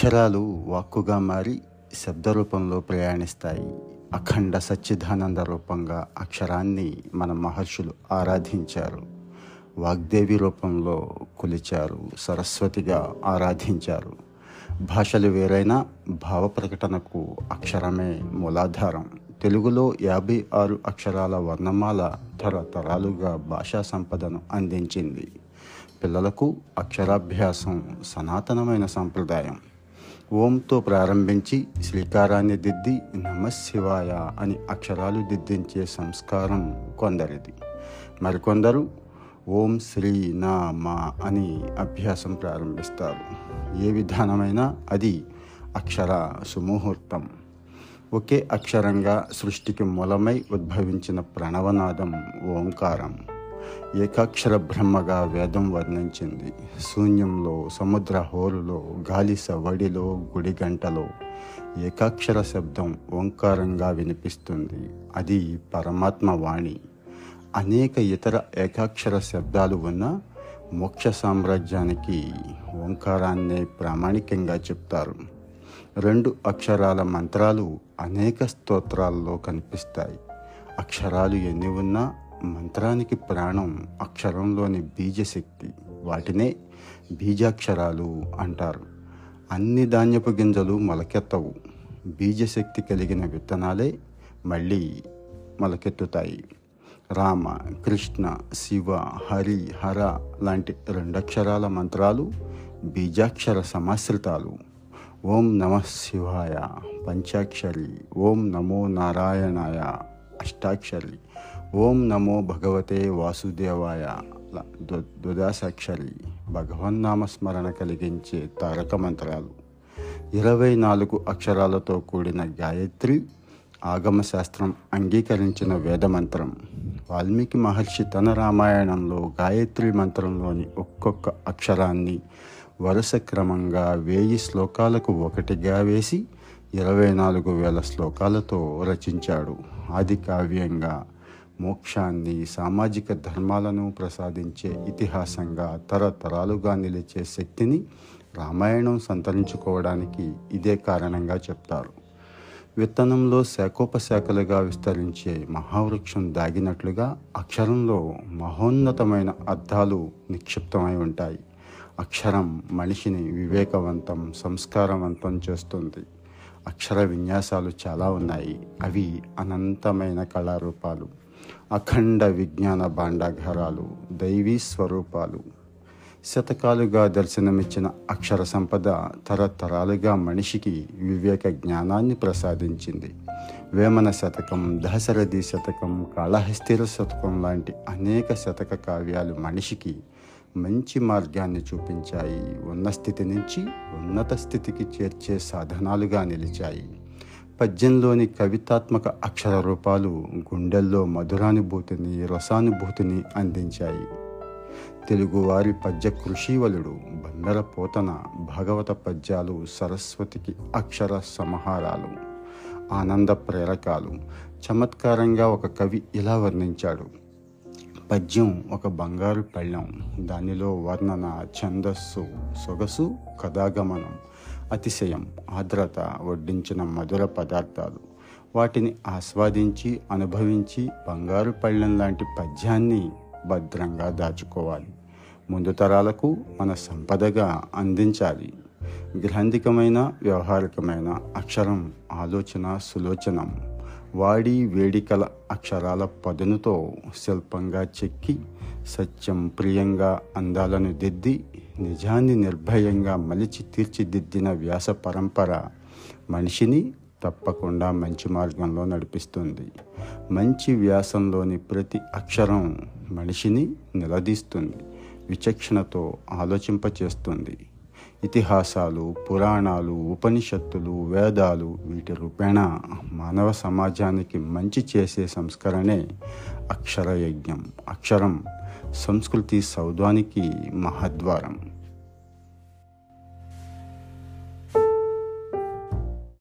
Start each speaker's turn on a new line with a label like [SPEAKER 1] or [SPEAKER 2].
[SPEAKER 1] అక్షరాలు వాక్కుగా మారి శబ్ద రూపంలో ప్రయాణిస్తాయి. అఖండ సచ్చిదానంద రూపంగా అక్షరాన్ని మన మహర్షులు ఆరాధించారు. వాగ్దేవి రూపంలో కొలిచారు సరస్వతిగా ఆరాధించారు. భాషలు వేరైనా భావ ప్రకటనకు అక్షరమే మూలాధారం. తెలుగులో యాభై ఆరు అక్షరాల వర్ణమాల తరతరాలుగా భాషా సంపదను అందించింది. పిల్లలకు అక్షరాభ్యాసం సనాతనమైన సంప్రదాయం. ఓంతో ప్రారంభించి శ్రీకారాన్ని దిద్ది నమశివాయ అని అక్షరాలు దిద్దించే సంస్కారం కొందరిది. మరికొందరు ఓం శ్రీ నా మా అని అభ్యాసం ప్రారంభిస్తారు. ఏ విధానమైనా అది అక్షర సుముహూర్తం. ఒకే అక్షరంగా సృష్టికి మూలమై ఉద్భవించిన ప్రణవనాదం ఓంకారం. ఏకాక్షర బ్రహ్మగా వేదం వర్ణించింది. శూన్యంలో సముద్ర హోరులో గాలి సవడిలో గుడి గంటలో ఏకాక్షర శబ్దం ఓంకారంగా వినిపిస్తుంది. అది పరమాత్మ వాణి. అనేక ఇతర ఏకాక్షర శబ్దాలు ఉన్న మోక్ష సామ్రాజ్యానికి ఓంకారాన్నే ప్రామాణికంగా చెప్తారు. రెండు అక్షరాల మంత్రాలు అనేక స్తోత్రాల్లో కనిపిస్తాయి. అక్షరాలు ఎన్ని ఉన్నా మంత్రానికి ప్రాణం అక్షరంలోని బీజశక్తి. వాటినే బీజాక్షరాలు అంటారు. అన్ని ధాన్యపు గింజలు మొలకెత్తవు. బీజశక్తి కలిగిన విత్తనాలే మళ్ళీ మొలకెత్తుతాయి. రామ కృష్ణ శివ హరి హర లాంటి రెండక్షరాల మంత్రాలు బీజాక్షర సమాశ్రితాలు. ఓం నమ శివాయ పంచాక్షరి ఓం నమో నారాయణాయ అష్టాక్షరి. ఓం నమో భగవతే వాసుదేవాయ. దుదాసాక్షరి భగవన్నామస్మరణ కలిగించే తారక మంత్రాలు. ఇరవై నాలుగు అక్షరాలతో కూడిన గాయత్రి ఆగమశాస్త్రం అంగీకరించిన వేదమంత్రం వాల్మీకి మహర్షి తన రామాయణంలో గాయత్రి మంత్రంలోని ఒక్కొక్క అక్షరాన్ని వరుస క్రమంగా వేయి శ్లోకాలకు ఒకటిగా వేసి ఇరవై నాలుగు వేల శ్లోకాలతో రచించాడు. ఆది కావ్యంగా మోక్షాన్ని సామాజిక ధర్మాలను ప్రసాదించే ఇతిహాసంగా తరతరాలుగా నిలిచే శక్తిని రామాయణం సంతరించుకోవడానికి ఇదే కారణంగా చెప్తారు. విత్తనంలో శాఖోపశాఖలుగా విస్తరించే మహావృక్షం దాగినట్లుగా అక్షరంలో మహోన్నతమైన అర్థాలు నిక్షిప్తమై ఉంటాయి. అక్షరం మనిషిని వివేకవంతం సంస్కారవంతం చేస్తుంది. అక్షర విన్యాసాలు చాలా ఉన్నాయి. అవి అనంతమైన కళారూపాలు. అఖండ విజ్ఞాన భాండాగారాలు దైవీ స్వరూపాలు. శతకాలుగా దర్శనమిచ్చిన అక్షర సంపద తరతరాలుగా మనిషికి వివేక జ్ఞానాన్ని ప్రసాదించింది. వేమన శతకం దశరథి శతకం కాళహస్తిర శతకం లాంటి అనేక శతక కావ్యాలు మనిషికి మంచి మార్గాన్ని చూపించాయి. ఉన్న స్థితి నుంచి ఉన్నత స్థితికి చేర్చే సాధనాలుగా నిలిచాయి. పద్యంలోని కవితాత్మక అక్షర రూపాలు గుండెల్లో మధురానుభూతిని రసానుభూతిని అందించాయి. తెలుగువారి పద్య కృషివలుడు బందర పోతన భాగవత పద్యాలు సరస్వతికి అక్షర సమహారాలు ఆనంద ప్రేరకాలు. చమత్కారంగా ఒక కవి ఇలా వర్ణించాడు. పద్యం ఒక బంగారు పళ్ళెం దానిలో వర్ణన ఛందస్సు సొగసు కథాగమనం. అతిశయం ఆర్ద్రత వడ్డించిన మధుర పదార్థాలు. వాటిని ఆస్వాదించి అనుభవించి బంగారు పళ్ళెం లాంటి పద్యాన్ని భద్రంగా దాచుకోవాలి. ముందు తరాలకు మన సంపదగా అందించాలి. గ్రంథికమైన వ్యవహారికమైన అక్షరం ఆలోచన సులోచనం. వాడి వేడికల అక్షరాల పదునుతో శిల్పంగా చెక్కి సత్యం ప్రియంగా అందాలను దిద్ది నిజాన్ని నిర్భయంగా మలిచి తీర్చిదిద్దిన వ్యాస పరంపర మనిషిని తప్పకుండా మంచి మార్గంలో నడిపిస్తుంది. మంచి వ్యాసంలోని ప్రతి అక్షరం మనిషిని నిలదీస్తుంది విచక్షణతో ఆలోచింపచేస్తుంది. ఇతిహాసాలు పురాణాలు ఉపనిషత్తులు వేదాలు వీటి రూపేణ మానవ సమాజానికి మంచి చేసే సంస్కరణే అక్షరయజ్ఞం అక్షరం సంస్కృతి సౌధానికి మహద్వారం.